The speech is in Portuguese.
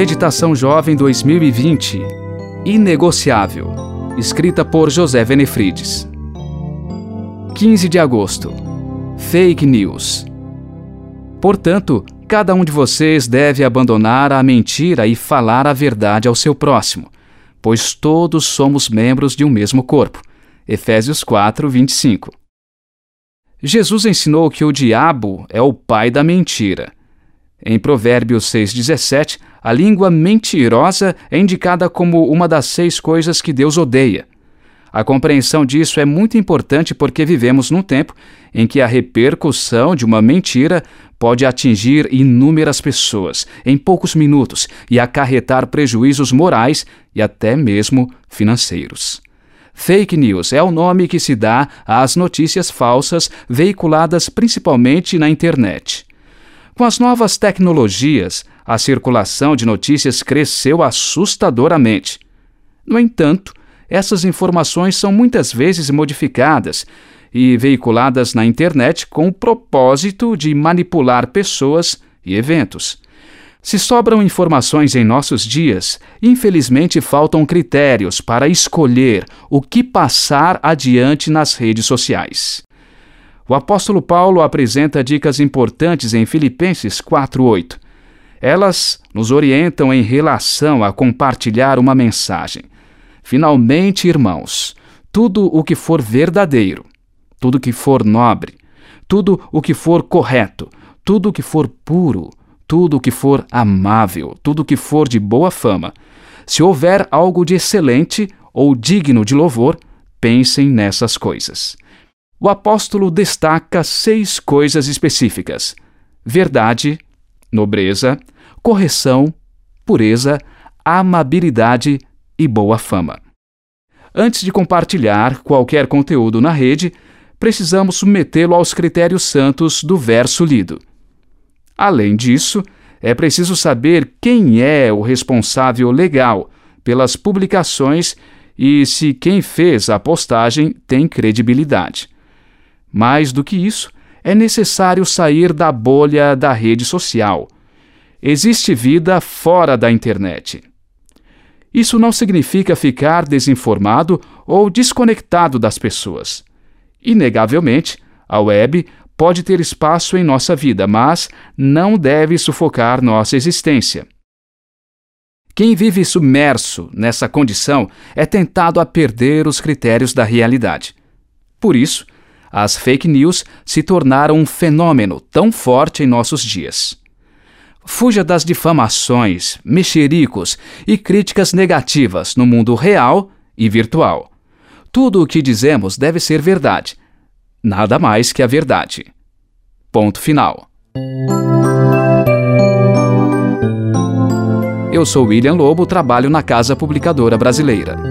Meditação Jovem 2020 Inegociável, escrita por José Venefrides. 15 de agosto Fake News. Portanto, cada um de vocês deve abandonar a mentira e falar a verdade ao seu próximo, pois todos somos membros de um mesmo corpo. Efésios 4, 25. Jesus ensinou que o diabo é o pai da mentira. Em Provérbios 6,17, a língua mentirosa é indicada como uma das seis coisas que Deus odeia. A compreensão disso é muito importante porque vivemos num tempo em que a repercussão de uma mentira pode atingir inúmeras pessoas em poucos minutos e acarretar prejuízos morais e até mesmo financeiros. Fake news é o nome que se dá às notícias falsas veiculadas principalmente na internet. Com as novas tecnologias, a circulação de notícias cresceu assustadoramente. No entanto, essas informações são muitas vezes modificadas e veiculadas na internet com o propósito de manipular pessoas e eventos. Se sobram informações em nossos dias, infelizmente faltam critérios para escolher o que passar adiante nas redes sociais. O apóstolo Paulo apresenta dicas importantes em Filipenses 4:8. Elas nos orientam em relação a compartilhar uma mensagem. Finalmente, irmãos, tudo o que for verdadeiro, tudo o que for nobre, tudo o que for correto, tudo o que for puro, tudo o que for amável, tudo o que for de boa fama. Se houver algo de excelente ou digno de louvor, pensem nessas coisas. O apóstolo destaca seis coisas específicas: verdade, nobreza, correção, pureza, amabilidade e boa fama. Antes de compartilhar qualquer conteúdo na rede, precisamos submetê-lo aos critérios santos do verso lido. Além disso, é preciso saber quem é o responsável legal pelas publicações e se quem fez a postagem tem credibilidade. Mais do que isso, é necessário sair da bolha da rede social. Existe vida fora da internet. Isso não significa ficar desinformado ou desconectado das pessoas. Inegavelmente, a web pode ter espaço em nossa vida, mas não deve sufocar nossa existência. Quem vive submerso nessa condição é tentado a perder os critérios da realidade. Por isso, as fake news se tornaram um fenômeno tão forte em nossos dias. Fuja das difamações, mexericos e críticas negativas no mundo real e virtual. Tudo o que dizemos deve ser verdade, nada mais que a verdade. Ponto final. Eu sou William Lobo, trabalho na Casa Publicadora Brasileira.